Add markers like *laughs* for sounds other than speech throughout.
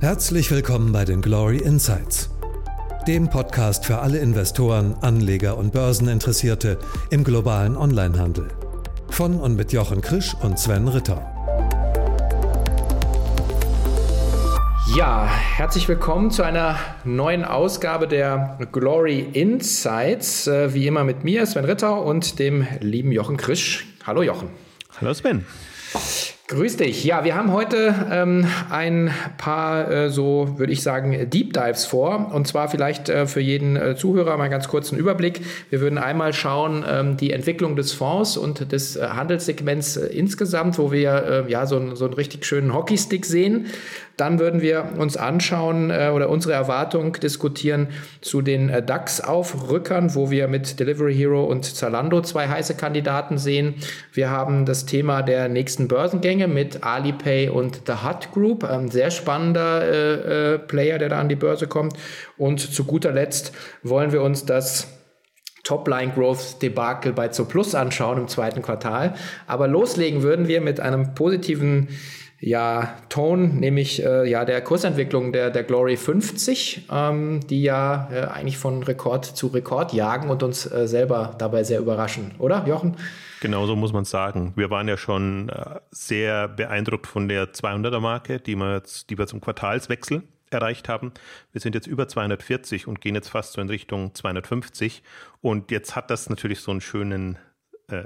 Herzlich willkommen bei den Glory Insights, dem Podcast für alle Investoren, Anleger und Börseninteressierte im globalen Onlinehandel. Von und mit Jochen Krisch und Sven Ritter. Ja, herzlich willkommen zu einer neuen Ausgabe der Glory Insights. Äh, wie immer mit mir, Sven Ritter und dem lieben Jochen Krisch. Hallo Jochen. Hallo Sven. Grüß dich. Ja, wir haben heute ähm, ein paar, äh, so würde ich sagen, Deep Dives vor. Und zwar vielleicht äh, für jeden äh, Zuhörer mal ganz kurzen Überblick. Wir würden einmal schauen, ähm, die Entwicklung des Fonds und des äh, Handelssegments äh, insgesamt, wo wir äh, ja so, so einen richtig schönen Hockeystick sehen. Dann würden wir uns anschauen äh, oder unsere Erwartung diskutieren zu den äh, DAX-Aufrückern, wo wir mit Delivery Hero und Zalando zwei heiße Kandidaten sehen. Wir haben das Thema der nächsten Börsengänge mit Alipay und The Hut Group, ein sehr spannender äh, äh, Player, der da an die Börse kommt. Und zu guter Letzt wollen wir uns das Topline Growth Debakel bei Zoplus anschauen im zweiten Quartal. Aber loslegen würden wir mit einem positiven ja, Tone, nämlich äh, ja der Kursentwicklung der, der Glory 50, ähm, die ja äh, eigentlich von Rekord zu Rekord jagen und uns äh, selber dabei sehr überraschen, oder Jochen? Genau so muss man sagen. Wir waren ja schon äh, sehr beeindruckt von der 200er Marke, die wir, jetzt, die wir zum Quartalswechsel erreicht haben. Wir sind jetzt über 240 und gehen jetzt fast so in Richtung 250. Und jetzt hat das natürlich so einen schönen äh,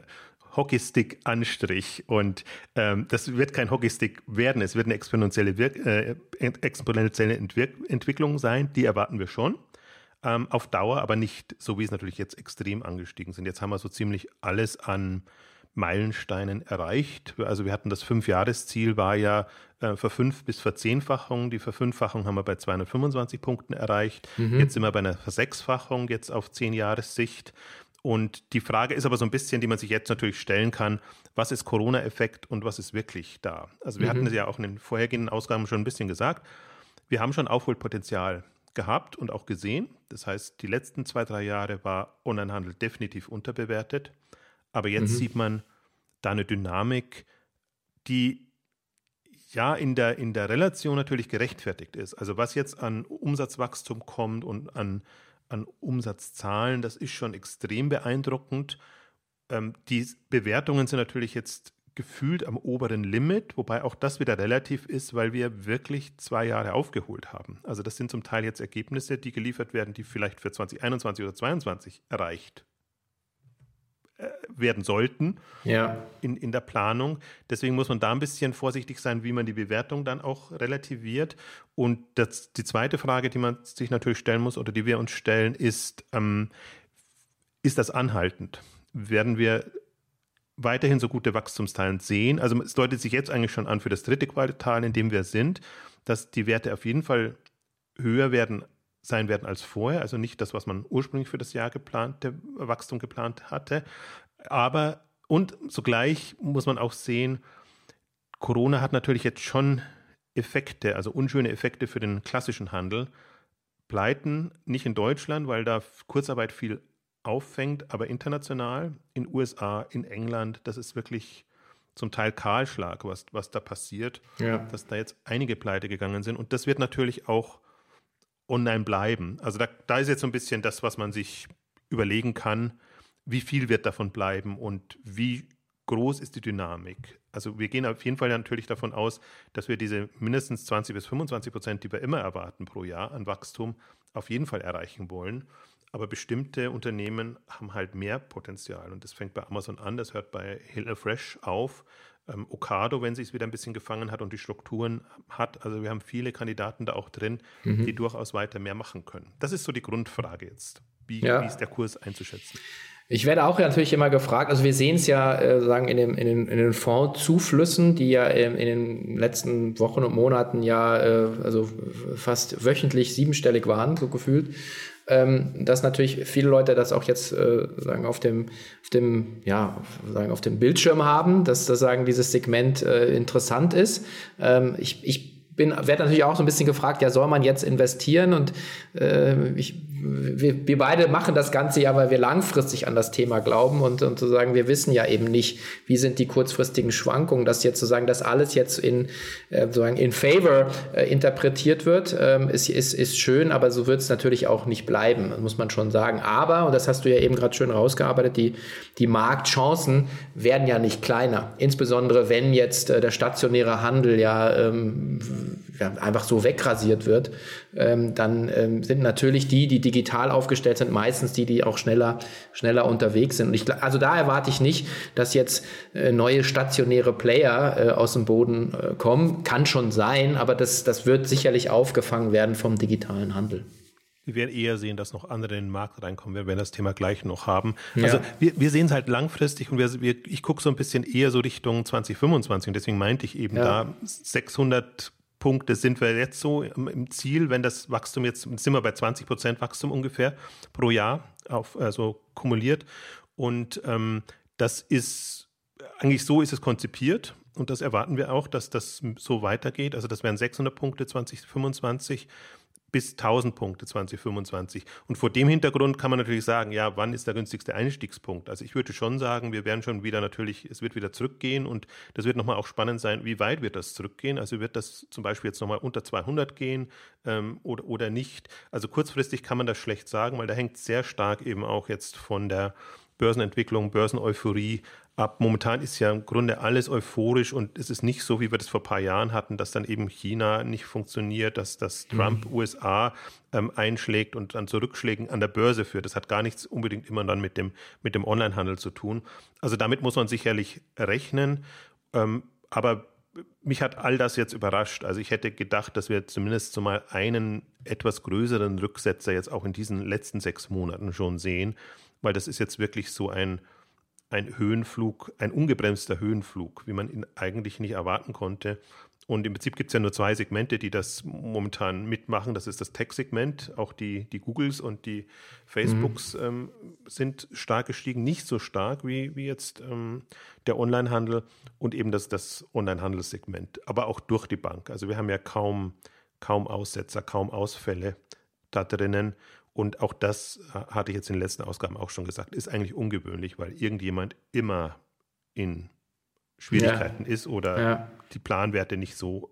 Hockeystick-Anstrich. Und ähm, das wird kein Hockeystick werden. Es wird eine exponentielle, Wirk äh, exponentielle Entwirk Entwicklung sein. Die erwarten wir schon. Ähm, auf Dauer, aber nicht so, wie es natürlich jetzt extrem angestiegen sind. Jetzt haben wir so ziemlich alles an Meilensteinen erreicht. Also wir hatten das Fünfjahresziel war ja äh, Verfünf- bis Verzehnfachung. Die Verfünffachung haben wir bei 225 Punkten erreicht. Mhm. Jetzt sind wir bei einer Versechsfachung, jetzt auf zehn Jahressicht. Und die Frage ist aber so ein bisschen, die man sich jetzt natürlich stellen kann, was ist Corona-Effekt und was ist wirklich da? Also wir mhm. hatten es ja auch in den vorhergehenden Ausgaben schon ein bisschen gesagt. Wir haben schon Aufholpotenzial gehabt und auch gesehen. Das heißt, die letzten zwei, drei Jahre war Onlinehandel definitiv unterbewertet. Aber jetzt mhm. sieht man da eine Dynamik, die ja in der, in der Relation natürlich gerechtfertigt ist. Also was jetzt an Umsatzwachstum kommt und an an Umsatzzahlen, das ist schon extrem beeindruckend. Ähm, die Bewertungen sind natürlich jetzt gefühlt am oberen Limit, wobei auch das wieder relativ ist, weil wir wirklich zwei Jahre aufgeholt haben. Also das sind zum Teil jetzt Ergebnisse, die geliefert werden, die vielleicht für 2021 oder 2022 erreicht werden sollten ja. in, in der Planung. Deswegen muss man da ein bisschen vorsichtig sein, wie man die Bewertung dann auch relativiert. Und das, die zweite Frage, die man sich natürlich stellen muss oder die wir uns stellen, ist, ähm, ist das anhaltend? Werden wir weiterhin so gute Wachstumsteilen sehen? Also es deutet sich jetzt eigentlich schon an für das dritte Quartal, in dem wir sind, dass die Werte auf jeden Fall höher werden sein werden als vorher, also nicht das, was man ursprünglich für das Jahr geplante Wachstum geplant hatte. Aber und zugleich muss man auch sehen, Corona hat natürlich jetzt schon Effekte, also unschöne Effekte für den klassischen Handel. Pleiten nicht in Deutschland, weil da Kurzarbeit viel auffängt, aber international, in USA, in England, das ist wirklich zum Teil Kahlschlag, was, was da passiert, ja. dass da jetzt einige Pleite gegangen sind. Und das wird natürlich auch online bleiben. Also da, da ist jetzt so ein bisschen das, was man sich überlegen kann, wie viel wird davon bleiben und wie groß ist die Dynamik. Also wir gehen auf jeden Fall natürlich davon aus, dass wir diese mindestens 20 bis 25 Prozent, die wir immer erwarten pro Jahr an Wachstum, auf jeden Fall erreichen wollen. Aber bestimmte Unternehmen haben halt mehr Potenzial. Und das fängt bei Amazon an, das hört bei HelloFresh auf ähm, Okado, wenn sie es wieder ein bisschen gefangen hat und die Strukturen hat. Also wir haben viele Kandidaten da auch drin, mhm. die durchaus weiter mehr machen können. Das ist so die Grundfrage jetzt. Wie, ja. wie ist der Kurs einzuschätzen? Ich werde auch natürlich immer gefragt, also wir sehen es ja äh, sagen in, dem, in, den, in den Fondszuflüssen, die ja ähm, in den letzten Wochen und Monaten ja äh, also fast wöchentlich siebenstellig waren, so gefühlt dass natürlich viele Leute das auch jetzt äh, sagen auf dem, auf dem, ja, sagen auf dem Bildschirm haben, dass das sagen dieses Segment äh, interessant ist. Ähm, ich, ich bin, werde natürlich auch so ein bisschen gefragt, ja, soll man jetzt investieren? Und äh, ich, wir, wir beide machen das Ganze ja, weil wir langfristig an das Thema glauben und, und zu sagen, wir wissen ja eben nicht, wie sind die kurzfristigen Schwankungen, dass jetzt zu sagen, dass alles jetzt in, äh, sozusagen in favor äh, interpretiert wird, ähm, ist, ist, ist schön, aber so wird es natürlich auch nicht bleiben, muss man schon sagen. Aber, und das hast du ja eben gerade schön rausgearbeitet, die, die Marktchancen werden ja nicht kleiner. Insbesondere wenn jetzt äh, der stationäre Handel ja ähm, ja, einfach so wegrasiert wird, ähm, dann ähm, sind natürlich die, die digital aufgestellt sind, meistens die, die auch schneller, schneller unterwegs sind. Und ich, also da erwarte ich nicht, dass jetzt äh, neue stationäre Player äh, aus dem Boden äh, kommen. Kann schon sein, aber das, das wird sicherlich aufgefangen werden vom digitalen Handel. Wir werden eher sehen, dass noch andere in den Markt reinkommen, wenn wir das Thema gleich noch haben. Ja. Also wir, wir sehen es halt langfristig und wir, wir, ich gucke so ein bisschen eher so Richtung 2025 und deswegen meinte ich eben ja. da 600 Punkte sind wir jetzt so im Ziel, wenn das Wachstum jetzt, sind wir bei 20 Prozent Wachstum ungefähr pro Jahr, auf, also kumuliert. Und ähm, das ist, eigentlich so ist es konzipiert. Und das erwarten wir auch, dass das so weitergeht. Also das wären 600 Punkte 2025 bis 1000 Punkte 2025. Und vor dem Hintergrund kann man natürlich sagen, ja, wann ist der günstigste Einstiegspunkt? Also ich würde schon sagen, wir werden schon wieder natürlich, es wird wieder zurückgehen und das wird nochmal auch spannend sein, wie weit wird das zurückgehen? Also wird das zum Beispiel jetzt nochmal unter 200 gehen ähm, oder, oder nicht? Also kurzfristig kann man das schlecht sagen, weil da hängt sehr stark eben auch jetzt von der Börsenentwicklung, Börseneuphorie ab. Momentan ist ja im Grunde alles euphorisch und es ist nicht so, wie wir das vor ein paar Jahren hatten, dass dann eben China nicht funktioniert, dass das Trump mhm. USA ähm, einschlägt und dann zu Rückschlägen an der Börse führt. Das hat gar nichts unbedingt immer dann mit dem, mit dem Onlinehandel zu tun. Also damit muss man sicherlich rechnen. Ähm, aber mich hat all das jetzt überrascht. Also ich hätte gedacht, dass wir zumindest mal einen etwas größeren Rücksetzer jetzt auch in diesen letzten sechs Monaten schon sehen, weil das ist jetzt wirklich so ein ein Höhenflug, ein ungebremster Höhenflug, wie man ihn eigentlich nicht erwarten konnte. Und im Prinzip gibt es ja nur zwei Segmente, die das momentan mitmachen. Das ist das Tech-Segment. Auch die, die Googles und die Facebooks mhm. ähm, sind stark gestiegen. Nicht so stark wie, wie jetzt ähm, der Onlinehandel und eben das, das Onlinehandelssegment. Aber auch durch die Bank. Also wir haben ja kaum, kaum Aussetzer, kaum Ausfälle da drinnen. Und auch das hatte ich jetzt in den letzten Ausgaben auch schon gesagt, ist eigentlich ungewöhnlich, weil irgendjemand immer in Schwierigkeiten ja. ist oder ja. die Planwerte nicht so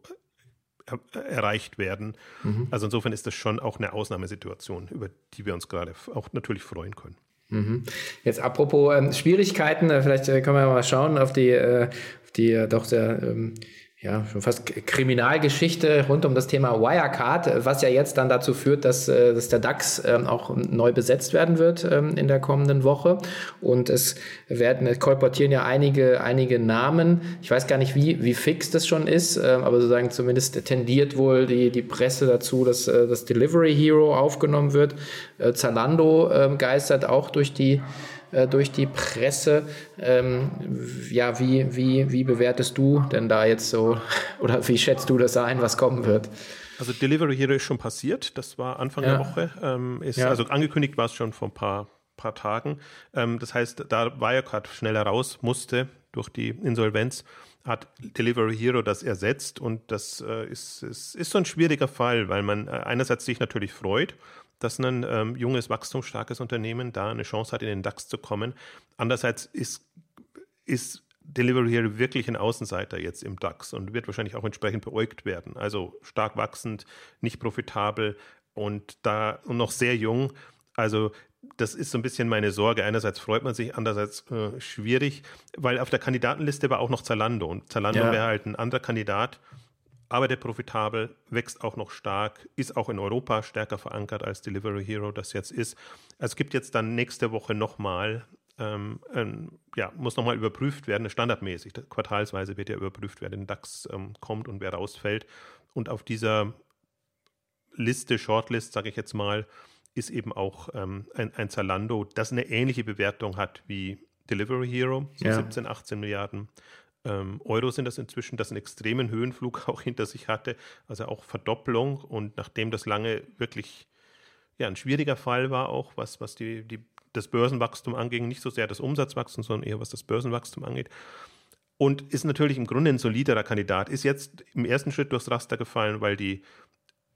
äh, erreicht werden. Mhm. Also insofern ist das schon auch eine Ausnahmesituation, über die wir uns gerade auch natürlich freuen können. Mhm. Jetzt apropos ähm, Schwierigkeiten, äh, vielleicht äh, können wir mal schauen auf die, äh, auf die äh, doch sehr ähm, ja, schon fast Kriminalgeschichte rund um das Thema Wirecard, was ja jetzt dann dazu führt, dass, äh, dass der DAX ähm, auch neu besetzt werden wird ähm, in der kommenden Woche. Und es werden, es kolportieren ja einige, einige Namen. Ich weiß gar nicht, wie, wie fix das schon ist, ähm, aber sozusagen zumindest tendiert wohl die, die Presse dazu, dass äh, das Delivery Hero aufgenommen wird. Äh, Zalando geistert auch durch die äh, durch die Presse. Ähm, ja, wie, wie, wie bewertest du denn da jetzt so *laughs* oder wie schätzt du das ein, was kommen wird? Also Delivery Hero ist schon passiert, das war Anfang ja. der Woche. Ähm, ist, ja. Also angekündigt war es schon vor ein paar, paar Tagen. Ähm, das heißt, da Wirecard schneller raus musste durch die Insolvenz, hat Delivery Hero das ersetzt und das äh, ist, ist, ist so ein schwieriger Fall, weil man äh, einerseits sich natürlich freut, dass ein ähm, junges, wachstumsstarkes Unternehmen da eine Chance hat, in den DAX zu kommen. Andererseits ist, ist Delivery Hero wirklich ein Außenseiter jetzt im DAX und wird wahrscheinlich auch entsprechend beäugt werden. Also stark wachsend, nicht profitabel und da und noch sehr jung. Also das ist so ein bisschen meine Sorge. Einerseits freut man sich, andererseits äh, schwierig, weil auf der Kandidatenliste war auch noch Zalando und Zalando ja. wäre halt ein anderer Kandidat arbeitet profitabel, wächst auch noch stark, ist auch in Europa stärker verankert als Delivery Hero das jetzt ist. Es gibt jetzt dann nächste Woche nochmal, ähm, ähm, ja, muss nochmal überprüft werden, standardmäßig, quartalsweise wird ja überprüft, wer den DAX ähm, kommt und wer rausfällt. Und auf dieser Liste, Shortlist, sage ich jetzt mal, ist eben auch ähm, ein, ein Zalando, das eine ähnliche Bewertung hat wie Delivery Hero, so ja. 17, 18 Milliarden ähm, Euro sind das inzwischen, das einen extremen Höhenflug *laughs* auch hinter sich hatte, also auch Verdopplung. Und nachdem das lange wirklich ja, ein schwieriger Fall war, auch was, was die, die, das Börsenwachstum anging, nicht so sehr das Umsatzwachstum, sondern eher was das Börsenwachstum angeht, und ist natürlich im Grunde ein soliderer Kandidat. Ist jetzt im ersten Schritt durchs Raster gefallen, weil die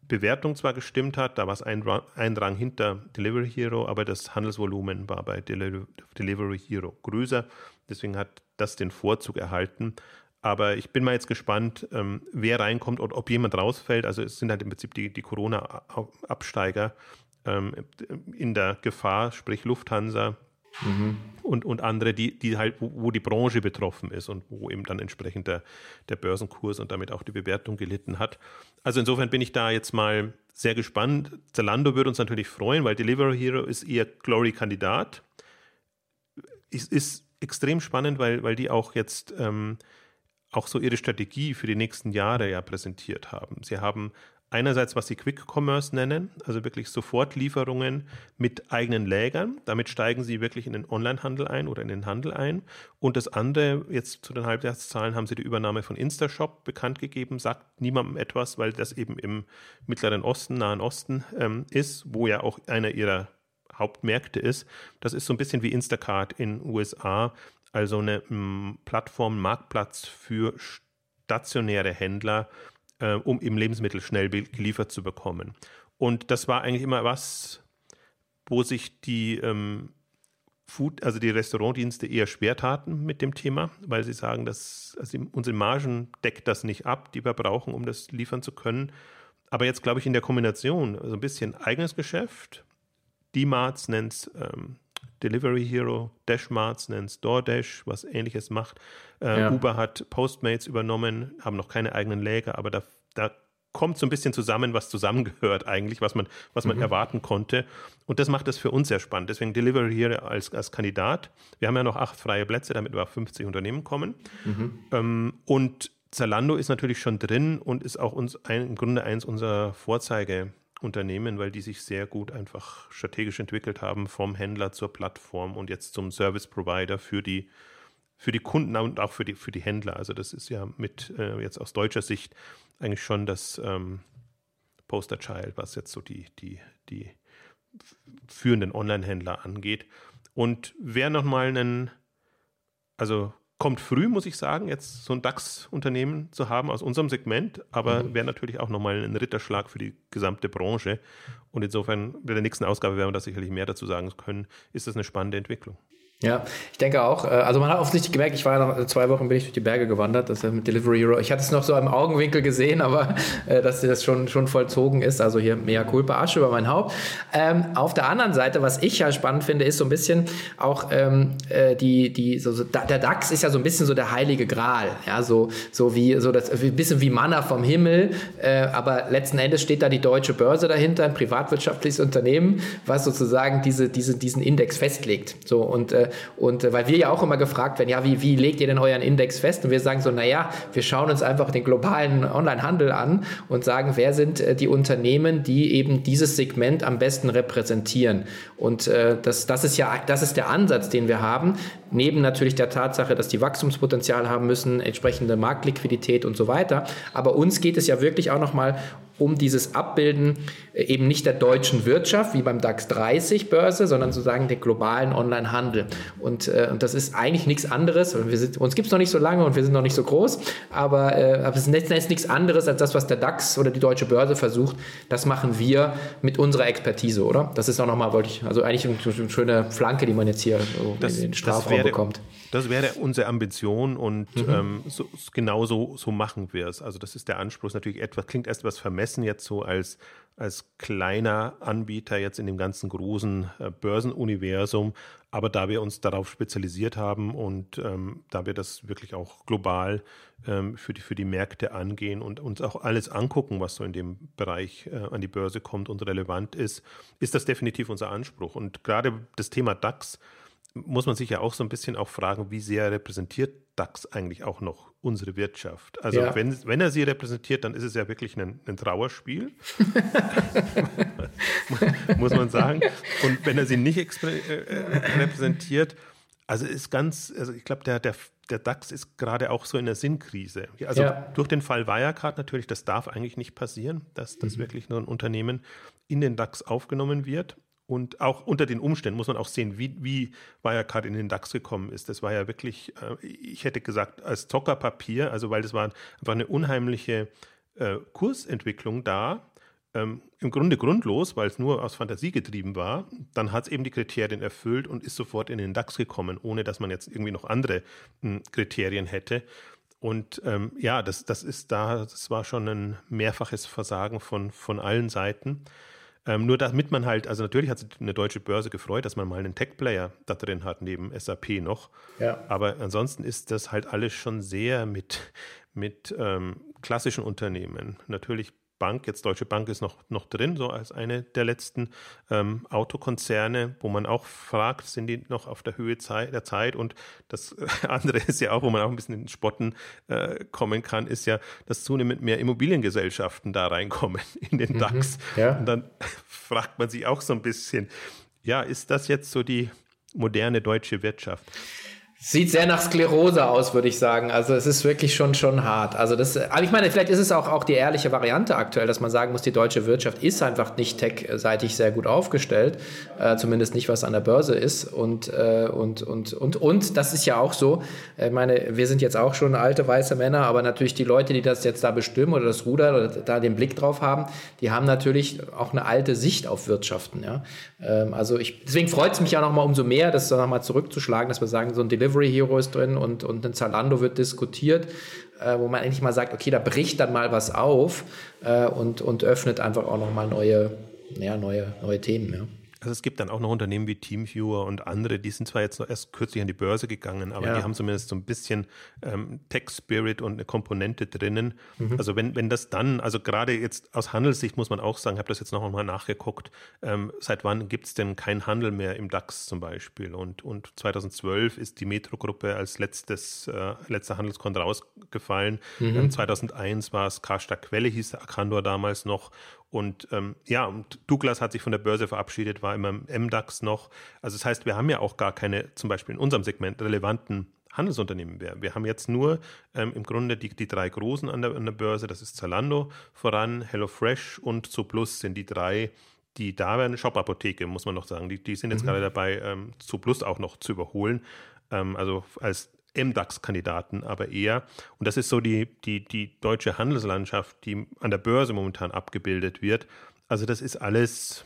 Bewertung zwar gestimmt hat, da war es ein, ein, Rang hinter Delivery Hero, aber das Handelsvolumen war bei Deli Delivery Hero größer. Deswegen hat das den Vorzug erhalten. Aber ich bin mal jetzt gespannt, ähm, wer reinkommt und ob jemand rausfällt. Also es sind halt im Prinzip die, die Corona-Absteiger ähm, in der Gefahr, sprich Lufthansa, Mhm. Und, und andere, die, die halt, wo, wo, die Branche betroffen ist und wo eben dann entsprechend der, der Börsenkurs und damit auch die Bewertung gelitten hat. Also insofern bin ich da jetzt mal sehr gespannt. Zalando würde uns natürlich freuen, weil Delivery Hero ist ihr Glory-Kandidat. Ist, ist extrem spannend, weil, weil die auch jetzt ähm, auch so ihre Strategie für die nächsten Jahre ja präsentiert haben. Sie haben einerseits, was sie Quick Commerce nennen, also wirklich Sofortlieferungen mit eigenen Lägern. Damit steigen sie wirklich in den Onlinehandel ein oder in den Handel ein. Und das andere, jetzt zu den Halbjahreszahlen, haben sie die Übernahme von Instashop bekannt gegeben, sagt niemandem etwas, weil das eben im Mittleren Osten, Nahen Osten ähm, ist, wo ja auch einer ihrer Hauptmärkte ist. Das ist so ein bisschen wie Instacart in USA, also eine m, Plattform, Marktplatz für stationäre Händler, äh, um im Lebensmittel schnell geliefert zu bekommen. Und das war eigentlich immer was, wo sich die ähm, Food, also die Restaurantdienste eher schwer taten mit dem Thema, weil sie sagen, dass also unsere Margen deckt das nicht ab, die wir brauchen, um das liefern zu können. Aber jetzt glaube ich in der Kombination, also ein bisschen eigenes Geschäft, D-Marts nennt es ähm, Delivery Hero, Dashmarts nennt es DoorDash, was ähnliches macht. Äh, ja. Uber hat Postmates übernommen, haben noch keine eigenen Läger, aber da, da kommt so ein bisschen zusammen, was zusammengehört eigentlich, was man, was man mhm. erwarten konnte. Und das macht es für uns sehr spannend. Deswegen Delivery Hero als, als Kandidat. Wir haben ja noch acht freie Plätze, damit wir auf 50 Unternehmen kommen. Mhm. Ähm, und Zalando ist natürlich schon drin und ist auch uns ein, im Grunde eins unserer Vorzeige. Unternehmen, weil die sich sehr gut einfach strategisch entwickelt haben, vom Händler zur Plattform und jetzt zum Service Provider für die, für die Kunden und auch für die, für die Händler. Also das ist ja mit äh, jetzt aus deutscher Sicht eigentlich schon das ähm, Poster Child, was jetzt so die, die, die führenden Online-Händler angeht. Und wer nochmal einen, also kommt früh, muss ich sagen, jetzt so ein DAX-Unternehmen zu haben aus unserem Segment, aber mhm. wäre natürlich auch nochmal ein Ritterschlag für die gesamte Branche. Und insofern, bei der nächsten Ausgabe werden wir da sicherlich mehr dazu sagen können, ist das eine spannende Entwicklung. Ja, ich denke auch. Äh, also man hat offensichtlich gemerkt, ich war noch zwei Wochen bin ich durch die Berge gewandert, das ja mit Delivery Hero. Ich hatte es noch so im Augenwinkel gesehen, aber äh, dass das schon, schon vollzogen ist. Also hier mehr Culpa Asche über mein Haupt. Ähm, auf der anderen Seite, was ich ja spannend finde, ist so ein bisschen auch ähm, äh, die, die, so, so, der DAX ist ja so ein bisschen so der heilige Gral. Ja, so, so wie, so das, ein bisschen wie Manna vom Himmel. Äh, aber letzten Endes steht da die deutsche Börse dahinter, ein privatwirtschaftliches Unternehmen, was sozusagen diese, diese, diesen Index festlegt. So und äh, und äh, weil wir ja auch immer gefragt werden, ja, wie, wie legt ihr denn euren Index fest? Und wir sagen so, naja, wir schauen uns einfach den globalen Onlinehandel an und sagen, wer sind äh, die Unternehmen, die eben dieses Segment am besten repräsentieren. Und äh, das, das ist ja, das ist der Ansatz, den wir haben, neben natürlich der Tatsache, dass die Wachstumspotenzial haben müssen, entsprechende Marktliquidität und so weiter. Aber uns geht es ja wirklich auch nochmal um dieses Abbilden äh, eben nicht der deutschen Wirtschaft wie beim DAX 30 Börse, sondern sozusagen den globalen Onlinehandel. Und, äh, und das ist eigentlich nichts anderes. Wir sind, uns gibt es noch nicht so lange und wir sind noch nicht so groß, aber, äh, aber es ist, ist nichts anderes als das, was der DAX oder die deutsche Börse versucht. Das machen wir mit unserer Expertise, oder? Das ist auch nochmal, wollte ich, also eigentlich eine, eine schöne Flanke, die man jetzt hier so das, in den Strafraum bekommt. Das wäre unsere Ambition und mhm. ähm, so, genau so, so machen wir es. Also das ist der Anspruch. Natürlich etwas, klingt erst etwas vermessen jetzt so als als kleiner Anbieter jetzt in dem ganzen großen äh, Börsenuniversum. Aber da wir uns darauf spezialisiert haben und ähm, da wir das wirklich auch global ähm, für, die, für die Märkte angehen und uns auch alles angucken, was so in dem Bereich äh, an die Börse kommt und relevant ist, ist das definitiv unser Anspruch. Und gerade das Thema DAX muss man sich ja auch so ein bisschen auch fragen, wie sehr repräsentiert DAX eigentlich auch noch unsere Wirtschaft? Also ja. wenn, wenn er sie repräsentiert, dann ist es ja wirklich ein, ein Trauerspiel, *laughs* muss man sagen. Und wenn er sie nicht äh, äh, repräsentiert, also ist ganz, also ich glaube, der, der, der DAX ist gerade auch so in der Sinnkrise. Also ja. durch den Fall Wirecard natürlich, das darf eigentlich nicht passieren, dass das mhm. wirklich nur ein Unternehmen in den DAX aufgenommen wird. Und auch unter den Umständen muss man auch sehen, wie, wie Wirecard in den DAX gekommen ist. Das war ja wirklich, äh, ich hätte gesagt, als Zockerpapier, also weil das war einfach eine unheimliche äh, Kursentwicklung da. Ähm, Im Grunde grundlos, weil es nur aus Fantasie getrieben war. Dann hat es eben die Kriterien erfüllt und ist sofort in den DAX gekommen, ohne dass man jetzt irgendwie noch andere hm, Kriterien hätte. Und ähm, ja, das, das ist da, das war schon ein mehrfaches Versagen von, von allen Seiten. Ähm, nur damit man halt, also natürlich hat sich eine deutsche Börse gefreut, dass man mal einen Tech-Player da drin hat, neben SAP noch. Ja. Aber ansonsten ist das halt alles schon sehr mit, mit ähm, klassischen Unternehmen. Natürlich Bank, jetzt Deutsche Bank ist noch, noch drin, so als eine der letzten ähm, Autokonzerne, wo man auch fragt, sind die noch auf der Höhe Zeit, der Zeit? Und das *laughs* andere ist ja auch, wo man auch ein bisschen in Spotten äh, kommen kann, ist ja, dass zunehmend mehr Immobiliengesellschaften da reinkommen *laughs* in den mhm, DAX. Ja. Und dann *laughs* fragt man sich auch so ein bisschen, ja, ist das jetzt so die moderne deutsche Wirtschaft? Sieht sehr nach Sklerose aus, würde ich sagen. Also es ist wirklich schon, schon hart. Also das, aber ich meine, vielleicht ist es auch, auch die ehrliche Variante aktuell, dass man sagen muss, die deutsche Wirtschaft ist einfach nicht tech-seitig sehr gut aufgestellt, äh, zumindest nicht, was an der Börse ist. Und, äh, und, und, und, und das ist ja auch so. Ich meine, wir sind jetzt auch schon alte weiße Männer, aber natürlich die Leute, die das jetzt da bestimmen oder das Ruder oder da den Blick drauf haben, die haben natürlich auch eine alte Sicht auf Wirtschaften. Ja? Ähm, also ich, deswegen freut es mich ja nochmal umso mehr, das nochmal zurückzuschlagen, dass wir sagen, so ein Delivery Delivery Hero ist drin und, und ein Zalando wird diskutiert, äh, wo man endlich mal sagt, okay, da bricht dann mal was auf äh, und, und öffnet einfach auch nochmal neue, ja, neue, neue Themen. Ja. Also es gibt dann auch noch Unternehmen wie Teamviewer und andere, die sind zwar jetzt noch erst kürzlich an die Börse gegangen, aber ja. die haben zumindest so ein bisschen ähm, Tech Spirit und eine Komponente drinnen. Mhm. Also wenn, wenn das dann, also gerade jetzt aus Handelssicht muss man auch sagen, ich habe das jetzt noch mal nachgeguckt, ähm, seit wann gibt es denn keinen Handel mehr im DAX zum Beispiel? Und, und 2012 ist die Metro-Gruppe als letztes, äh, letzter Handelskonto rausgefallen. Mhm. Ähm, 2001 war es Karstadt Quelle, hieß Akandor damals noch. Und ähm, ja, und Douglas hat sich von der Börse verabschiedet, war immer im MDAX noch. Also das heißt, wir haben ja auch gar keine, zum Beispiel in unserem Segment, relevanten Handelsunternehmen mehr. Wir haben jetzt nur ähm, im Grunde die, die drei großen an der, an der Börse, das ist Zalando voran, HelloFresh und Zooplus sind die drei, die da werden, Shop-Apotheke, muss man noch sagen. Die, die sind jetzt mhm. gerade dabei, ähm, Zooplus auch noch zu überholen. Ähm, also als MDAX-Kandidaten aber eher. Und das ist so die, die, die deutsche Handelslandschaft, die an der Börse momentan abgebildet wird. Also das ist alles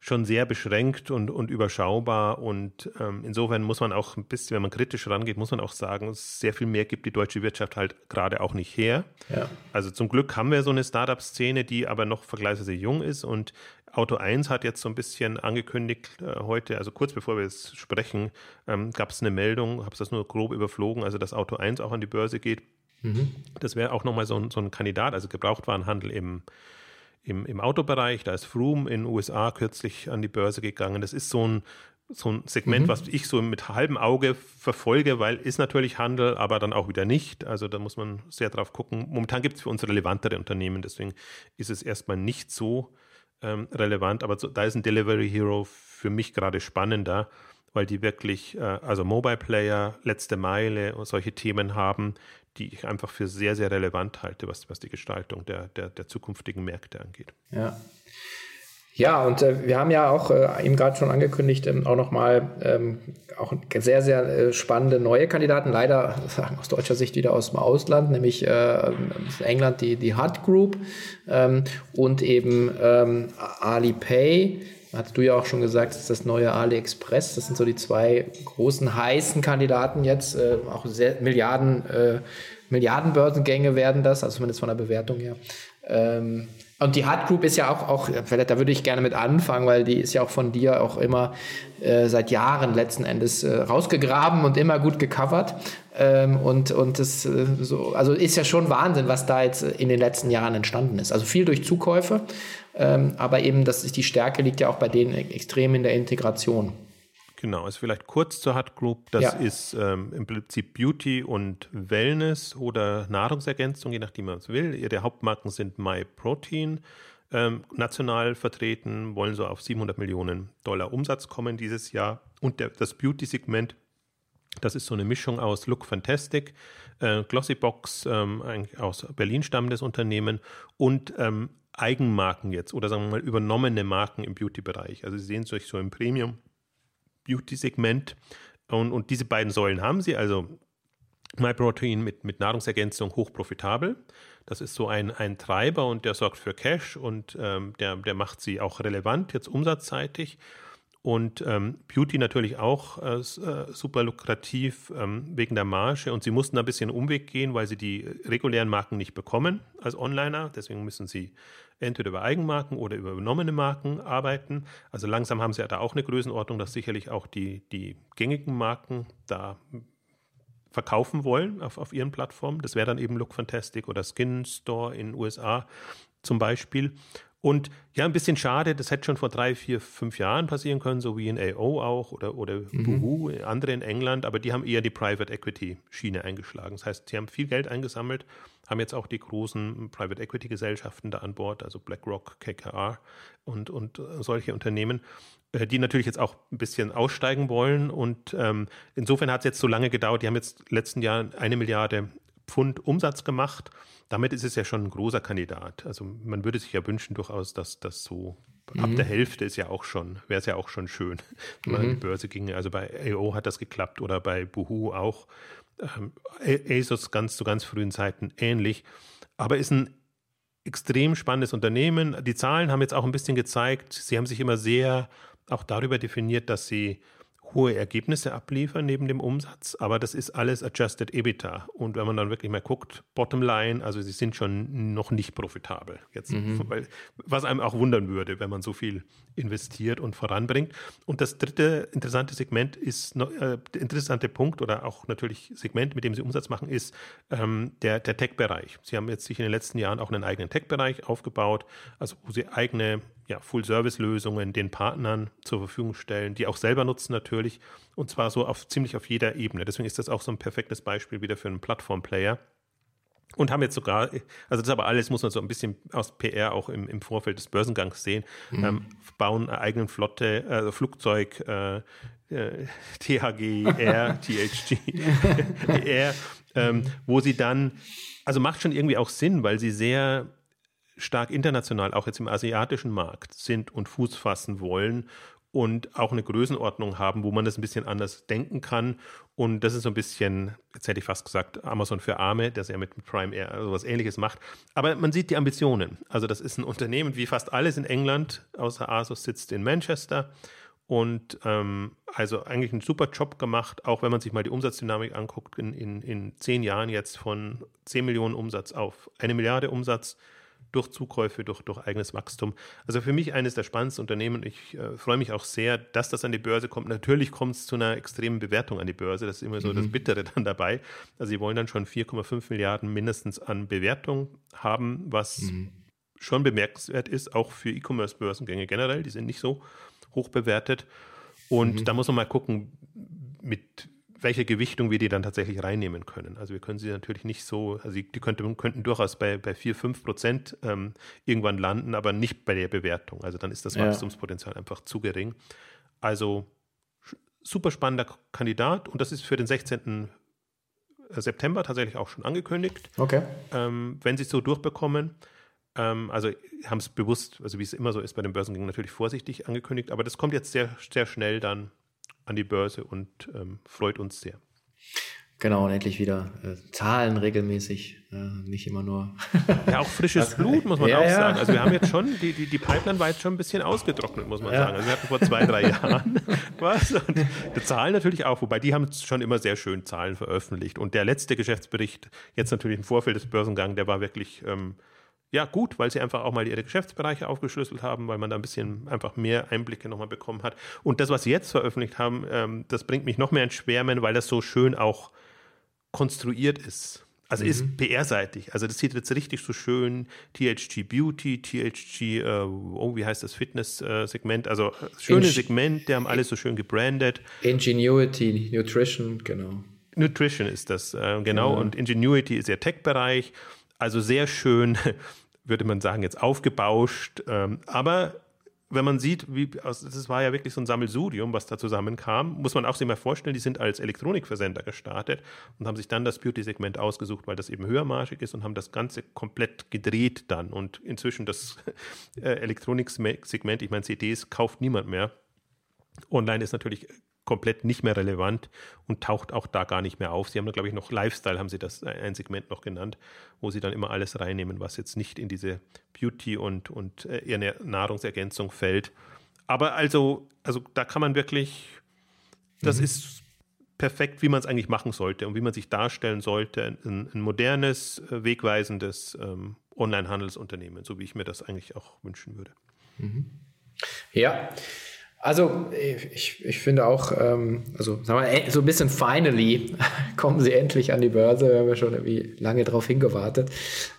schon sehr beschränkt und, und überschaubar. Und ähm, insofern muss man auch ein bisschen, wenn man kritisch rangeht, muss man auch sagen, sehr viel mehr gibt die deutsche Wirtschaft halt gerade auch nicht her. Ja. Also zum Glück haben wir so eine Startup-Szene, die aber noch vergleichsweise jung ist und Auto 1 hat jetzt so ein bisschen angekündigt äh, heute, also kurz bevor wir es sprechen, ähm, gab es eine Meldung, habe es das nur grob überflogen, also dass Auto 1 auch an die Börse geht. Mhm. Das wäre auch nochmal so ein, so ein Kandidat, also Gebrauchtwarenhandel im, im, im Autobereich. Da ist Froome in den USA kürzlich an die Börse gegangen. Das ist so ein, so ein Segment, mhm. was ich so mit halbem Auge verfolge, weil ist natürlich Handel, aber dann auch wieder nicht. Also da muss man sehr drauf gucken. Momentan gibt es für uns relevantere Unternehmen, deswegen ist es erstmal nicht so ähm, relevant, aber so, da ist ein Delivery Hero für mich gerade spannender, weil die wirklich, äh, also Mobile Player, letzte Meile und solche Themen haben, die ich einfach für sehr, sehr relevant halte, was, was die Gestaltung der, der, der zukünftigen Märkte angeht. Ja. Ja, und äh, wir haben ja auch äh, eben gerade schon angekündigt, ähm, auch nochmal ähm, auch sehr, sehr äh, spannende neue Kandidaten, leider aus deutscher Sicht wieder aus dem Ausland, nämlich äh, England die, die Hut Group ähm, und eben ähm, Alipay. Hast du ja auch schon gesagt, das ist das neue AliExpress. Das sind so die zwei großen heißen Kandidaten jetzt, äh, auch sehr Milliarden, äh, Milliardenbörsengänge werden das, also zumindest von der Bewertung her. Ähm, und die Hard Group ist ja auch, auch, da würde ich gerne mit anfangen, weil die ist ja auch von dir auch immer äh, seit Jahren letzten Endes äh, rausgegraben und immer gut gecovert. Ähm, und und das äh, so, also ist ja schon Wahnsinn, was da jetzt in den letzten Jahren entstanden ist. Also viel durch Zukäufe, ähm, aber eben das ist die Stärke liegt ja auch bei denen extrem in der Integration. Genau, also vielleicht kurz zur Hut Group. Das ja. ist ähm, im Prinzip Beauty und Wellness oder Nahrungsergänzung, je nachdem man es will. Ihre Hauptmarken sind MyProtein, ähm, national vertreten, wollen so auf 700 Millionen Dollar Umsatz kommen dieses Jahr. Und der, das Beauty-Segment, das ist so eine Mischung aus Look Fantastic, äh, Glossybox, ähm, aus Berlin stammendes Unternehmen und ähm, Eigenmarken jetzt oder sagen wir mal übernommene Marken im Beauty-Bereich. Also Sie sehen es euch so im Premium-Beauty-Segment und, und diese beiden Säulen haben Sie, also MyProtein mit, mit Nahrungsergänzung hochprofitabel. Das ist so ein, ein Treiber und der sorgt für Cash und ähm, der, der macht sie auch relevant, jetzt umsatzseitig. Und ähm, Beauty natürlich auch äh, äh, super lukrativ ähm, wegen der Marge. Und sie mussten ein bisschen Umweg gehen, weil sie die regulären Marken nicht bekommen als Onliner. Deswegen müssen sie entweder über Eigenmarken oder über übernommene Marken arbeiten. Also langsam haben sie ja da auch eine Größenordnung, dass sicherlich auch die, die gängigen Marken da verkaufen wollen auf, auf ihren Plattformen. Das wäre dann eben Look Fantastic oder Skin Store in den USA zum Beispiel. Und ja, ein bisschen schade, das hätte schon vor drei, vier, fünf Jahren passieren können, so wie in AO auch oder, oder mhm. Boohoo, andere in England, aber die haben eher die Private Equity Schiene eingeschlagen. Das heißt, sie haben viel Geld eingesammelt, haben jetzt auch die großen Private Equity Gesellschaften da an Bord, also BlackRock, KKR und, und solche Unternehmen, äh, die natürlich jetzt auch ein bisschen aussteigen wollen. Und ähm, insofern hat es jetzt so lange gedauert. Die haben jetzt letzten Jahr eine Milliarde Pfund Umsatz gemacht. Damit ist es ja schon ein großer Kandidat. Also man würde sich ja wünschen durchaus, dass das so mhm. ab der Hälfte ist ja auch schon, wäre es ja auch schon schön, *laughs* wenn man mhm. an die mhm. Börse ginge. Also bei AO hat das geklappt oder bei Boohoo auch. Ähm, ASOS ganz zu ganz frühen Zeiten ähnlich. Aber ist ein extrem spannendes Unternehmen. Die Zahlen haben jetzt auch ein bisschen gezeigt, sie haben sich immer sehr auch darüber definiert, dass sie hohe Ergebnisse abliefern neben dem Umsatz, aber das ist alles Adjusted EBITDA. Und wenn man dann wirklich mal guckt, Bottomline, also sie sind schon noch nicht profitabel. Jetzt, mhm. weil, was einem auch wundern würde, wenn man so viel investiert und voranbringt. Und das dritte interessante Segment ist, äh, der interessante Punkt oder auch natürlich Segment, mit dem sie Umsatz machen, ist ähm, der, der Tech-Bereich. Sie haben jetzt sich in den letzten Jahren auch einen eigenen Tech-Bereich aufgebaut, also wo sie eigene ja, Full-Service-Lösungen den Partnern zur Verfügung stellen, die auch selber nutzen natürlich und zwar so auf ziemlich auf jeder Ebene. Deswegen ist das auch so ein perfektes Beispiel wieder für einen Plattform-Player. Und haben jetzt sogar, also das aber alles muss man so ein bisschen aus PR auch im, im Vorfeld des Börsengangs sehen, mhm. ähm, bauen eine eigene Flotte, äh, Flugzeug, äh, äh, THG, Air, *laughs* THG, Air, *laughs* ähm, wo sie dann, also macht schon irgendwie auch Sinn, weil sie sehr stark international, auch jetzt im asiatischen Markt sind und Fuß fassen wollen und auch eine Größenordnung haben, wo man das ein bisschen anders denken kann. Und das ist so ein bisschen, jetzt hätte ich fast gesagt, Amazon für Arme, das ja mit Prime Air so was ähnliches macht. Aber man sieht die Ambitionen. Also das ist ein Unternehmen, wie fast alles in England, außer Asus sitzt in Manchester. Und ähm, also eigentlich einen super Job gemacht, auch wenn man sich mal die Umsatzdynamik anguckt, in, in, in zehn Jahren jetzt von 10 Millionen Umsatz auf eine Milliarde Umsatz durch Zukäufe, durch, durch eigenes Wachstum. Also für mich eines der spannendsten Unternehmen. Ich äh, freue mich auch sehr, dass das an die Börse kommt. Natürlich kommt es zu einer extremen Bewertung an die Börse. Das ist immer so mhm. das Bittere *laughs* dann dabei. Also sie wollen dann schon 4,5 Milliarden mindestens an Bewertung haben, was mhm. schon bemerkenswert ist, auch für E-Commerce-Börsengänge generell. Die sind nicht so hoch bewertet. Und mhm. da muss man mal gucken, mit welche Gewichtung wir die dann tatsächlich reinnehmen können. Also wir können sie natürlich nicht so, also die könnte, könnten durchaus bei, bei 4, 5 Prozent ähm, irgendwann landen, aber nicht bei der Bewertung. Also dann ist das Wachstumspotenzial ja. einfach zu gering. Also super spannender Kandidat und das ist für den 16. Äh, September tatsächlich auch schon angekündigt. Okay. Ähm, wenn sie es so durchbekommen, ähm, also haben es bewusst, also wie es immer so ist bei den Börsengängen, natürlich vorsichtig angekündigt, aber das kommt jetzt sehr, sehr schnell dann an die Börse und ähm, freut uns sehr. Genau, und endlich wieder äh, Zahlen regelmäßig, äh, nicht immer nur. ja, auch frisches *laughs* Blut, muss man ja, auch ja. sagen. Also wir haben jetzt schon, die, die, die Pipeline war jetzt schon ein bisschen ausgetrocknet, muss man ja. sagen. Also wir hatten vor zwei, drei *laughs* Jahren was. Und die Zahlen natürlich auch, wobei die haben schon immer sehr schön Zahlen veröffentlicht. Und der letzte Geschäftsbericht, jetzt natürlich im Vorfeld des Börsengangs, der war wirklich ähm, ja, gut, weil sie einfach auch mal ihre Geschäftsbereiche aufgeschlüsselt haben, weil man da ein bisschen einfach mehr Einblicke nochmal bekommen hat. Und das, was sie jetzt veröffentlicht haben, ähm, das bringt mich noch mehr ins Schwärmen, weil das so schön auch konstruiert ist. Also mhm. ist PR-seitig. Also das sieht jetzt richtig so schön THG Beauty, THG, äh, oh, wie heißt das Fitness-Segment? Äh, also schönes Segment, die haben alles so schön gebrandet. Ingenuity, Nutrition, genau. Nutrition ist das, äh, genau. Ja. Und Ingenuity ist der Tech-Bereich. Also sehr schön, *laughs* würde man sagen, jetzt aufgebauscht, ähm, aber wenn man sieht, wie, das war ja wirklich so ein Sammelsurium, was da zusammenkam, muss man auch sich mal vorstellen, die sind als Elektronikversender gestartet und haben sich dann das Beauty-Segment ausgesucht, weil das eben höhermarschig ist und haben das Ganze komplett gedreht dann. Und inzwischen das *laughs* äh, Elektronik-Segment, ich meine, CDs kauft niemand mehr. Online ist natürlich komplett nicht mehr relevant und taucht auch da gar nicht mehr auf. Sie haben da, glaube ich, noch Lifestyle, haben sie das äh, ein Segment noch genannt, wo sie dann immer alles reinnehmen, was jetzt nicht in diese Beauty und, und äh, eher Nahrungsergänzung fällt. Aber also, also da kann man wirklich, das mhm. ist perfekt, wie man es eigentlich machen sollte und wie man sich darstellen sollte, ein, ein modernes, äh, wegweisendes ähm, Online-Handelsunternehmen, so wie ich mir das eigentlich auch wünschen würde. Mhm. Ja, also ich, ich finde auch, ähm, also sagen wir, so ein bisschen finally *laughs* kommen sie endlich an die Börse. Wir haben ja schon irgendwie lange darauf hingewartet.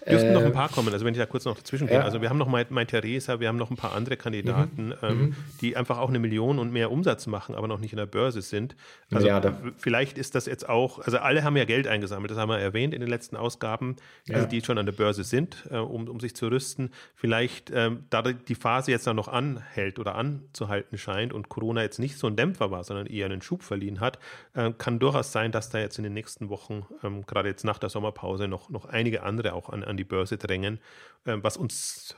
Dürften äh, noch ein paar kommen, also wenn ich da kurz noch dazwischen gehe. Ja. Also wir haben noch mein, mein Theresa, wir haben noch ein paar andere Kandidaten, mhm. Ähm, mhm. die einfach auch eine Million und mehr Umsatz machen, aber noch nicht in der Börse sind. Also ja, vielleicht ist das jetzt auch, also alle haben ja Geld eingesammelt, das haben wir erwähnt in den letzten Ausgaben, also die schon an der Börse sind, äh, um, um sich zu rüsten. Vielleicht, ähm, da die Phase jetzt dann noch anhält oder anzuhalten scheint, scheint und Corona jetzt nicht so ein Dämpfer war, sondern eher einen Schub verliehen hat, äh, kann durchaus sein, dass da jetzt in den nächsten Wochen, ähm, gerade jetzt nach der Sommerpause, noch, noch einige andere auch an, an die Börse drängen, äh, was uns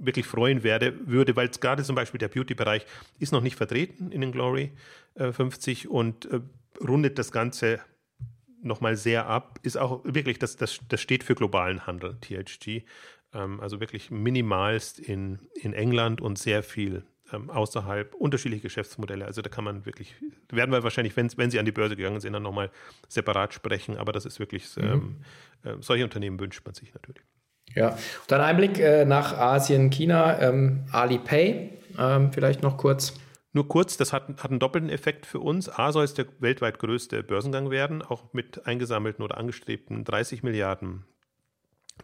wirklich freuen werde, würde, weil gerade zum Beispiel der Beauty-Bereich ist noch nicht vertreten in den Glory äh, 50 und äh, rundet das Ganze nochmal sehr ab, ist auch wirklich, das, das, das steht für globalen Handel, THG. Ähm, also wirklich minimalst in, in England und sehr viel ähm, außerhalb, unterschiedliche Geschäftsmodelle. Also da kann man wirklich, werden wir wahrscheinlich, wenn, wenn sie an die Börse gegangen sind, dann nochmal separat sprechen, aber das ist wirklich, mhm. ähm, äh, solche Unternehmen wünscht man sich natürlich. Ja, und dann ein Blick äh, nach Asien, China, ähm, Alipay, ähm, vielleicht noch kurz. Nur kurz, das hat, hat einen doppelten Effekt für uns. A soll es der weltweit größte Börsengang werden, auch mit eingesammelten oder angestrebten 30 Milliarden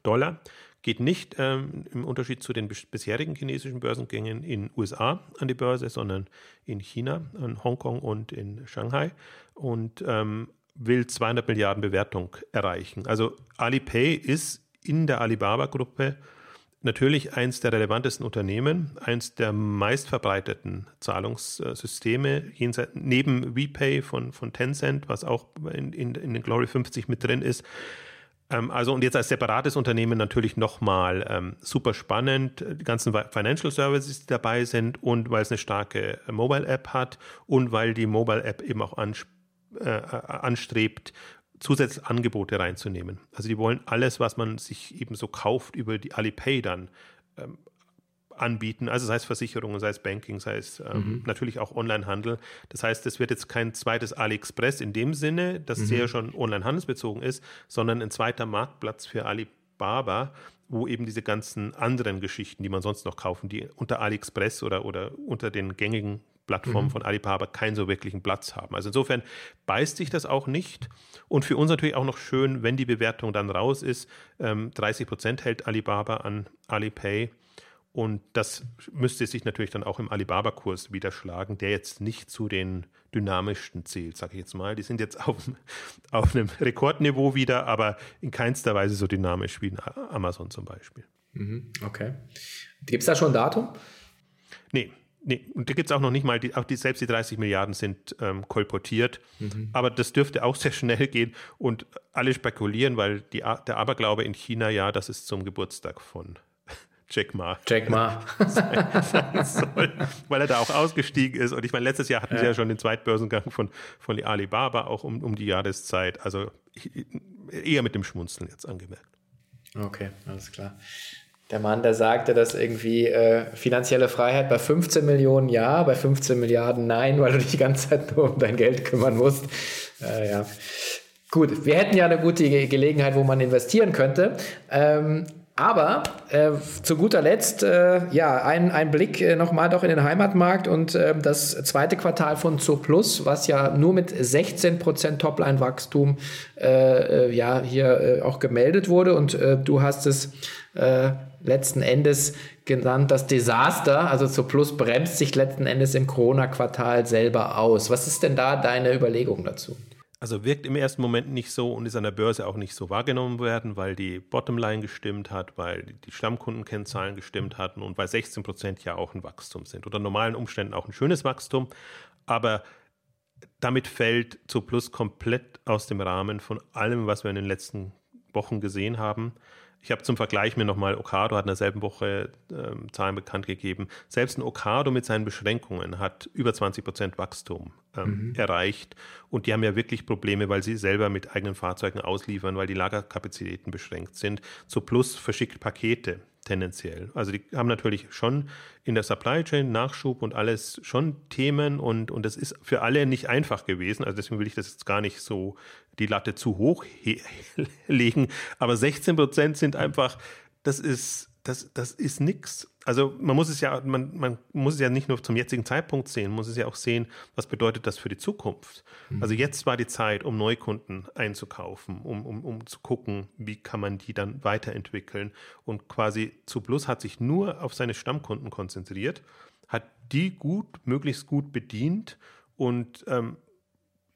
Dollar geht nicht ähm, im Unterschied zu den bisherigen chinesischen Börsengängen in USA an die Börse, sondern in China, in Hongkong und in Shanghai und ähm, will 200 Milliarden Bewertung erreichen. Also Alipay ist in der Alibaba-Gruppe natürlich eins der relevantesten Unternehmen, eins der meistverbreiteten Zahlungssysteme, neben WePay von, von Tencent, was auch in, in, in den Glory 50 mit drin ist, also und jetzt als separates Unternehmen natürlich nochmal ähm, super spannend, die ganzen Financial Services, die dabei sind und weil es eine starke äh, Mobile-App hat und weil die Mobile-App eben auch äh, anstrebt, zusätzliche Angebote reinzunehmen. Also die wollen alles, was man sich eben so kauft über die Alipay dann ähm, anbieten, also sei es Versicherungen, sei es Banking, sei es ähm, mhm. natürlich auch Onlinehandel. Das heißt, es wird jetzt kein zweites AliExpress in dem Sinne, das mhm. sehr schon online-handelsbezogen ist, sondern ein zweiter Marktplatz für Alibaba, wo eben diese ganzen anderen Geschichten, die man sonst noch kaufen, die unter AliExpress oder, oder unter den gängigen Plattformen mhm. von Alibaba keinen so wirklichen Platz haben. Also insofern beißt sich das auch nicht. Und für uns natürlich auch noch schön, wenn die Bewertung dann raus ist. Ähm, 30 Prozent hält Alibaba an Alipay. Und das müsste sich natürlich dann auch im Alibaba-Kurs widerschlagen, der jetzt nicht zu den dynamischsten zählt, sage ich jetzt mal. Die sind jetzt auf, *laughs* auf einem Rekordniveau wieder, aber in keinster Weise so dynamisch wie Amazon zum Beispiel. Mhm, okay. Gibt es da schon ein Datum? Nee, Nee, und da gibt es auch noch nicht mal, die, auch die, selbst die 30 Milliarden sind ähm, kolportiert. Mhm. Aber das dürfte auch *laughs* sehr schnell gehen. Und alle spekulieren, weil die, der Aberglaube in China ja, das ist zum Geburtstag von Jack Ma. Jack Ma. sein, soll, *laughs* weil er da auch ausgestiegen ist. Und ich meine, letztes Jahr hatten ja. sie ja schon den Zweitbörsengang von, von Alibaba, auch um, um die Jahreszeit. Also eher mit dem Schmunzeln jetzt angemerkt. Okay, alles klar. Der Mann, der sagte, dass irgendwie äh, finanzielle Freiheit bei 15 Millionen ja, bei 15 Milliarden nein, weil du dich die ganze Zeit nur um dein Geld kümmern musst. Äh, ja. Gut, wir hätten ja eine gute Gelegenheit, wo man investieren könnte. Ähm, aber äh, zu guter Letzt, äh, ja, ein, ein Blick äh, nochmal doch in den Heimatmarkt und äh, das zweite Quartal von Zooplus, was ja nur mit 16% Topline-Wachstum äh, äh, ja, hier äh, auch gemeldet wurde. Und du hast es letzten Endes genannt, das Desaster. Also Zooplus bremst sich letzten Endes im Corona-Quartal selber aus. Was ist denn da deine Überlegung dazu? Also wirkt im ersten Moment nicht so und ist an der Börse auch nicht so wahrgenommen werden, weil die Bottomline gestimmt hat, weil die Stammkundenkennzahlen gestimmt hatten und weil 16 Prozent ja auch ein Wachstum sind. Unter normalen Umständen auch ein schönes Wachstum, aber damit fällt Plus komplett aus dem Rahmen von allem, was wir in den letzten Wochen gesehen haben. Ich habe zum Vergleich mir nochmal Okado hat in derselben Woche ähm, Zahlen bekannt gegeben. Selbst ein Okado mit seinen Beschränkungen hat über 20 Prozent Wachstum ähm, mhm. erreicht. Und die haben ja wirklich Probleme, weil sie selber mit eigenen Fahrzeugen ausliefern, weil die Lagerkapazitäten beschränkt sind. Zu Plus verschickt Pakete tendenziell. Also die haben natürlich schon in der Supply Chain Nachschub und alles schon Themen und, und das ist für alle nicht einfach gewesen. Also deswegen will ich das jetzt gar nicht so die Latte zu hoch *laughs* legen. Aber 16 Prozent sind einfach, das ist, das, das ist nix. Also man muss es ja, man, man muss es ja nicht nur zum jetzigen Zeitpunkt sehen, man muss es ja auch sehen, was bedeutet das für die Zukunft. Mhm. Also jetzt war die Zeit, um Neukunden einzukaufen, um, um, um zu gucken, wie kann man die dann weiterentwickeln. Und quasi zu Plus hat sich nur auf seine Stammkunden konzentriert, hat die gut, möglichst gut bedient und ähm,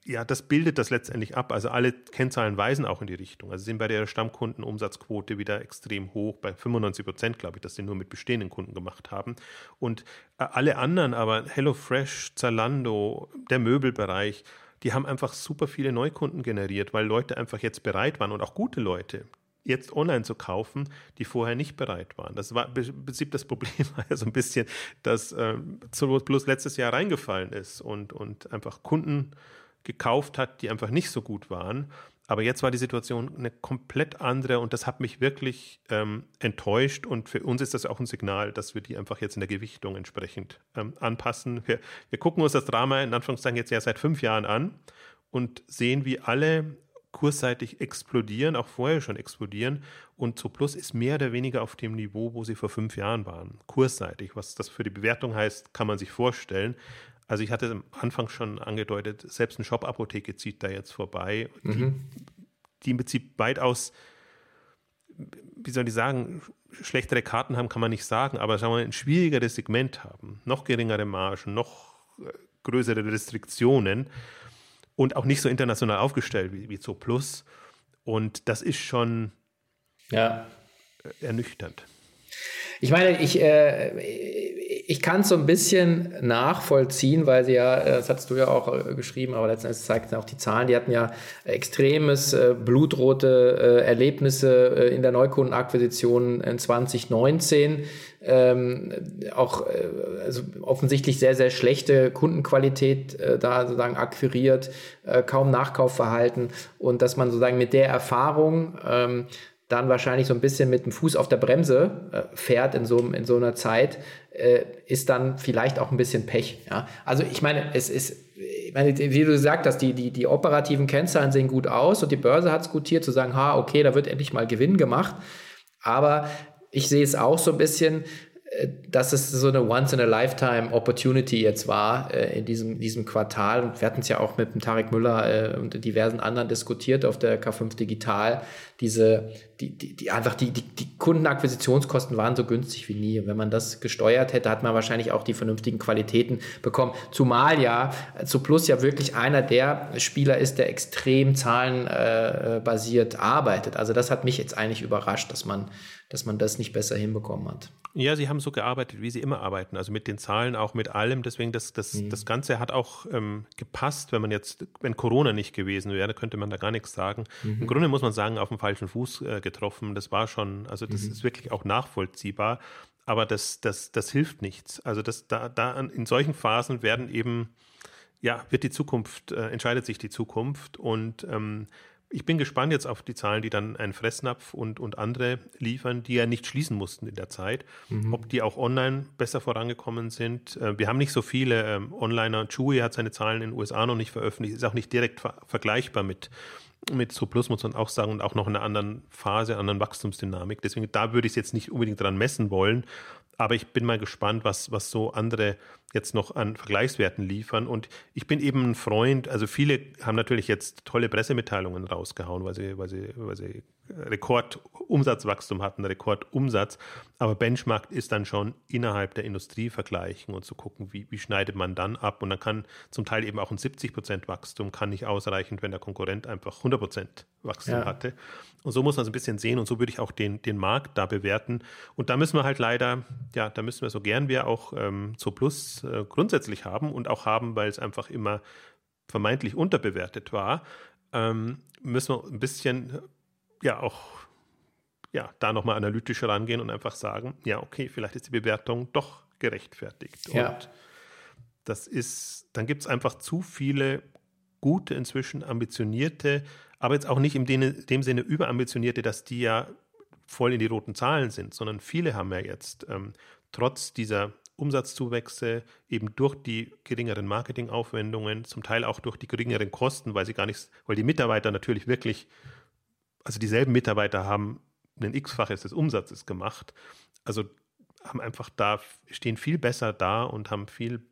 ja, das bildet das letztendlich ab. Also alle Kennzahlen weisen auch in die Richtung. Also sind bei der Stammkundenumsatzquote wieder extrem hoch, bei 95 Prozent, glaube ich, dass sie nur mit bestehenden Kunden gemacht haben. Und äh, alle anderen, aber HelloFresh, Zalando, der Möbelbereich, die haben einfach super viele Neukunden generiert, weil Leute einfach jetzt bereit waren und auch gute Leute, jetzt online zu kaufen, die vorher nicht bereit waren. Das war im Prinzip das Problem war *laughs* so ein bisschen, dass äh, bloß letztes Jahr reingefallen ist und, und einfach Kunden gekauft hat, die einfach nicht so gut waren. Aber jetzt war die Situation eine komplett andere und das hat mich wirklich ähm, enttäuscht. Und für uns ist das auch ein Signal, dass wir die einfach jetzt in der Gewichtung entsprechend ähm, anpassen. Wir, wir gucken uns das Drama in Anführungszeichen jetzt ja seit fünf Jahren an und sehen, wie alle kursseitig explodieren, auch vorher schon explodieren. Und zu Plus ist mehr oder weniger auf dem Niveau, wo sie vor fünf Jahren waren. Kursseitig. Was das für die Bewertung heißt, kann man sich vorstellen. Also ich hatte am Anfang schon angedeutet, selbst eine Shop-Apotheke zieht da jetzt vorbei, mhm. die, die, im Prinzip weitaus, wie soll ich sagen, schlechtere Karten haben, kann man nicht sagen, aber sagen wir mal, ein schwierigeres Segment haben, noch geringere Margen, noch äh, größere Restriktionen und auch nicht so international aufgestellt wie, wie Plus. Und das ist schon ja. Äh, ernüchternd. Ich meine, ich, äh, ich kann es so ein bisschen nachvollziehen, weil sie ja, äh, das hast du ja auch äh, geschrieben, aber letztendlich zeigten auch die Zahlen, die hatten ja extremes äh, blutrote äh, Erlebnisse äh, in der Neukundenakquisition in 2019. Ähm, auch äh, also offensichtlich sehr, sehr schlechte Kundenqualität da sozusagen akquiriert, kaum Nachkaufverhalten und dass man sozusagen mit der Erfahrung ähm, dann wahrscheinlich so ein bisschen mit dem Fuß auf der Bremse äh, fährt in so, in so einer Zeit, äh, ist dann vielleicht auch ein bisschen Pech. Ja? Also ich meine, es ist, ich meine, wie du gesagt hast, die, die, die operativen Kennzahlen sehen gut aus und die Börse hat es gutiert zu sagen, ha, okay, da wird endlich mal Gewinn gemacht. Aber ich sehe es auch so ein bisschen, dass es so eine Once-in-a-Lifetime-Opportunity jetzt war äh, in diesem, diesem Quartal. Und wir hatten es ja auch mit dem Tarek Müller äh, und diversen anderen diskutiert auf der K5 Digital. Diese, die, die, die einfach die, die, die Kundenakquisitionskosten waren so günstig wie nie. Und wenn man das gesteuert hätte, hat man wahrscheinlich auch die vernünftigen Qualitäten bekommen. Zumal ja zu Plus ja wirklich einer der Spieler ist, der extrem zahlenbasiert äh, arbeitet. Also das hat mich jetzt eigentlich überrascht, dass man dass man das nicht besser hinbekommen hat. Ja, sie haben so gearbeitet, wie sie immer arbeiten, also mit den Zahlen, auch mit allem. Deswegen, das, das, mhm. das Ganze hat auch ähm, gepasst, wenn man jetzt, wenn Corona nicht gewesen wäre, könnte man da gar nichts sagen. Mhm. Im Grunde muss man sagen, auf dem falschen Fuß äh, getroffen. Das war schon, also das mhm. ist wirklich auch nachvollziehbar. Aber das, das, das hilft nichts. Also das, da, da in solchen Phasen werden eben, ja, wird die Zukunft, äh, entscheidet sich die Zukunft und ähm, ich bin gespannt jetzt auf die Zahlen, die dann ein Fressnapf und, und andere liefern, die ja nicht schließen mussten in der Zeit. Mhm. Ob die auch online besser vorangekommen sind. Äh, wir haben nicht so viele ähm, Onliner. Chewy hat seine Zahlen in den USA noch nicht veröffentlicht, ist auch nicht direkt ver vergleichbar mit, mit Plus, muss man auch sagen, und auch noch in einer anderen Phase, anderen Wachstumsdynamik. Deswegen, da würde ich es jetzt nicht unbedingt dran messen wollen. Aber ich bin mal gespannt, was, was so andere jetzt noch an Vergleichswerten liefern. Und ich bin eben ein Freund, also viele haben natürlich jetzt tolle Pressemitteilungen rausgehauen, weil sie, weil sie, weil sie Rekordumsatzwachstum hatten, Rekordumsatz. Aber Benchmark ist dann schon innerhalb der Industrie vergleichen und zu gucken, wie, wie schneidet man dann ab. Und dann kann zum Teil eben auch ein 70 Prozent Wachstum kann nicht ausreichen, wenn der Konkurrent einfach 100 Prozent Wachstum ja. hatte. Und so muss man es ein bisschen sehen und so würde ich auch den, den Markt da bewerten. Und da müssen wir halt leider, ja, da müssen wir so gern wir auch ähm, zu Plus äh, grundsätzlich haben und auch haben, weil es einfach immer vermeintlich unterbewertet war, ähm, müssen wir ein bisschen ja auch ja, da nochmal analytisch rangehen und einfach sagen, ja, okay, vielleicht ist die Bewertung doch gerechtfertigt. Ja. Und das ist, dann gibt es einfach zu viele gute, inzwischen ambitionierte, aber jetzt auch nicht in dem, dem Sinne überambitionierte, dass die ja voll in die roten Zahlen sind, sondern viele haben ja jetzt ähm, trotz dieser Umsatzzuwächse eben durch die geringeren Marketingaufwendungen, zum Teil auch durch die geringeren Kosten, weil sie gar nichts, weil die Mitarbeiter natürlich wirklich, also dieselben Mitarbeiter haben ein X-faches des Umsatzes gemacht. Also haben einfach da, stehen viel besser da und haben viel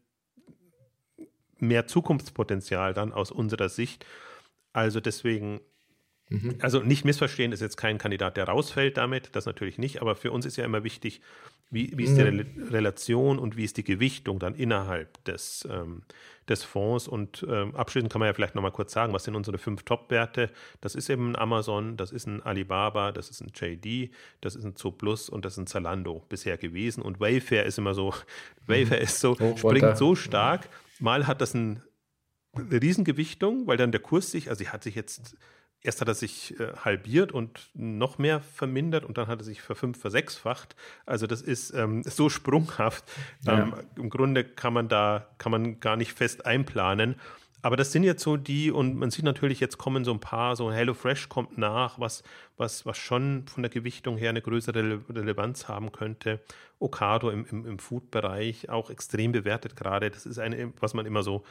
mehr Zukunftspotenzial dann aus unserer Sicht. Also deswegen Mhm. Also nicht missverstehen, ist jetzt kein Kandidat, der rausfällt damit, das natürlich nicht, aber für uns ist ja immer wichtig, wie, wie ist die Re Relation und wie ist die Gewichtung dann innerhalb des, ähm, des Fonds? Und ähm, abschließend kann man ja vielleicht nochmal kurz sagen, was sind unsere fünf Top-Werte? Das ist eben ein Amazon, das ist ein Alibaba, das ist ein JD, das ist ein Zooplus und das ist ein Zalando bisher gewesen. Und Wayfair ist immer so, *laughs* mhm. Wayfair ist so, oh, springt so stark. Mal hat das ein, eine Riesengewichtung, weil dann der Kurs sich, also sie hat sich jetzt erst hat er sich äh, halbiert und noch mehr vermindert und dann hat er sich verfünf, versechsfacht. Also das ist ähm, *laughs* so sprunghaft. Ja. Ähm, Im Grunde kann man da, kann man gar nicht fest einplanen. Aber das sind jetzt so die, und man sieht natürlich, jetzt kommen so ein paar, so HelloFresh kommt nach, was, was, was schon von der Gewichtung her eine größere Relevanz haben könnte. Okado im, im, im Food-Bereich auch extrem bewertet gerade. Das ist eine, was man immer so,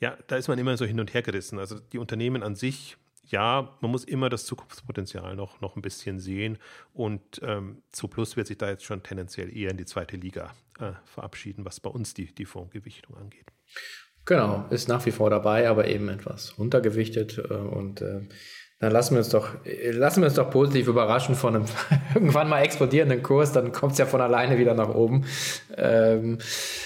ja, da ist man immer so hin und her gerissen. Also die Unternehmen an sich ja, man muss immer das Zukunftspotenzial noch, noch ein bisschen sehen. Und ähm, Plus wird sich da jetzt schon tendenziell eher in die zweite Liga äh, verabschieden, was bei uns die, die Fondsgewichtung angeht. Genau, ist nach wie vor dabei, aber eben etwas untergewichtet. Äh, und äh, dann lassen wir uns doch, lassen wir uns doch positiv überraschen von einem *laughs* irgendwann mal explodierenden Kurs, dann kommt es ja von alleine wieder nach oben. Ähm,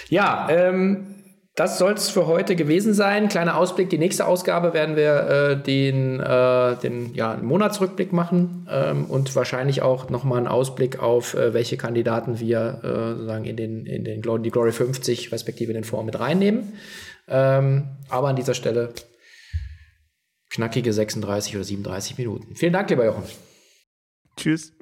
ja, ähm, das soll es für heute gewesen sein. Kleiner Ausblick. Die nächste Ausgabe werden wir äh, den, äh, den ja, Monatsrückblick machen ähm, und wahrscheinlich auch nochmal einen Ausblick auf, äh, welche Kandidaten wir äh, sozusagen in, den, in den Glory, die Glory 50 respektive den Fonds mit reinnehmen. Ähm, aber an dieser Stelle knackige 36 oder 37 Minuten. Vielen Dank, lieber Jochen. Tschüss.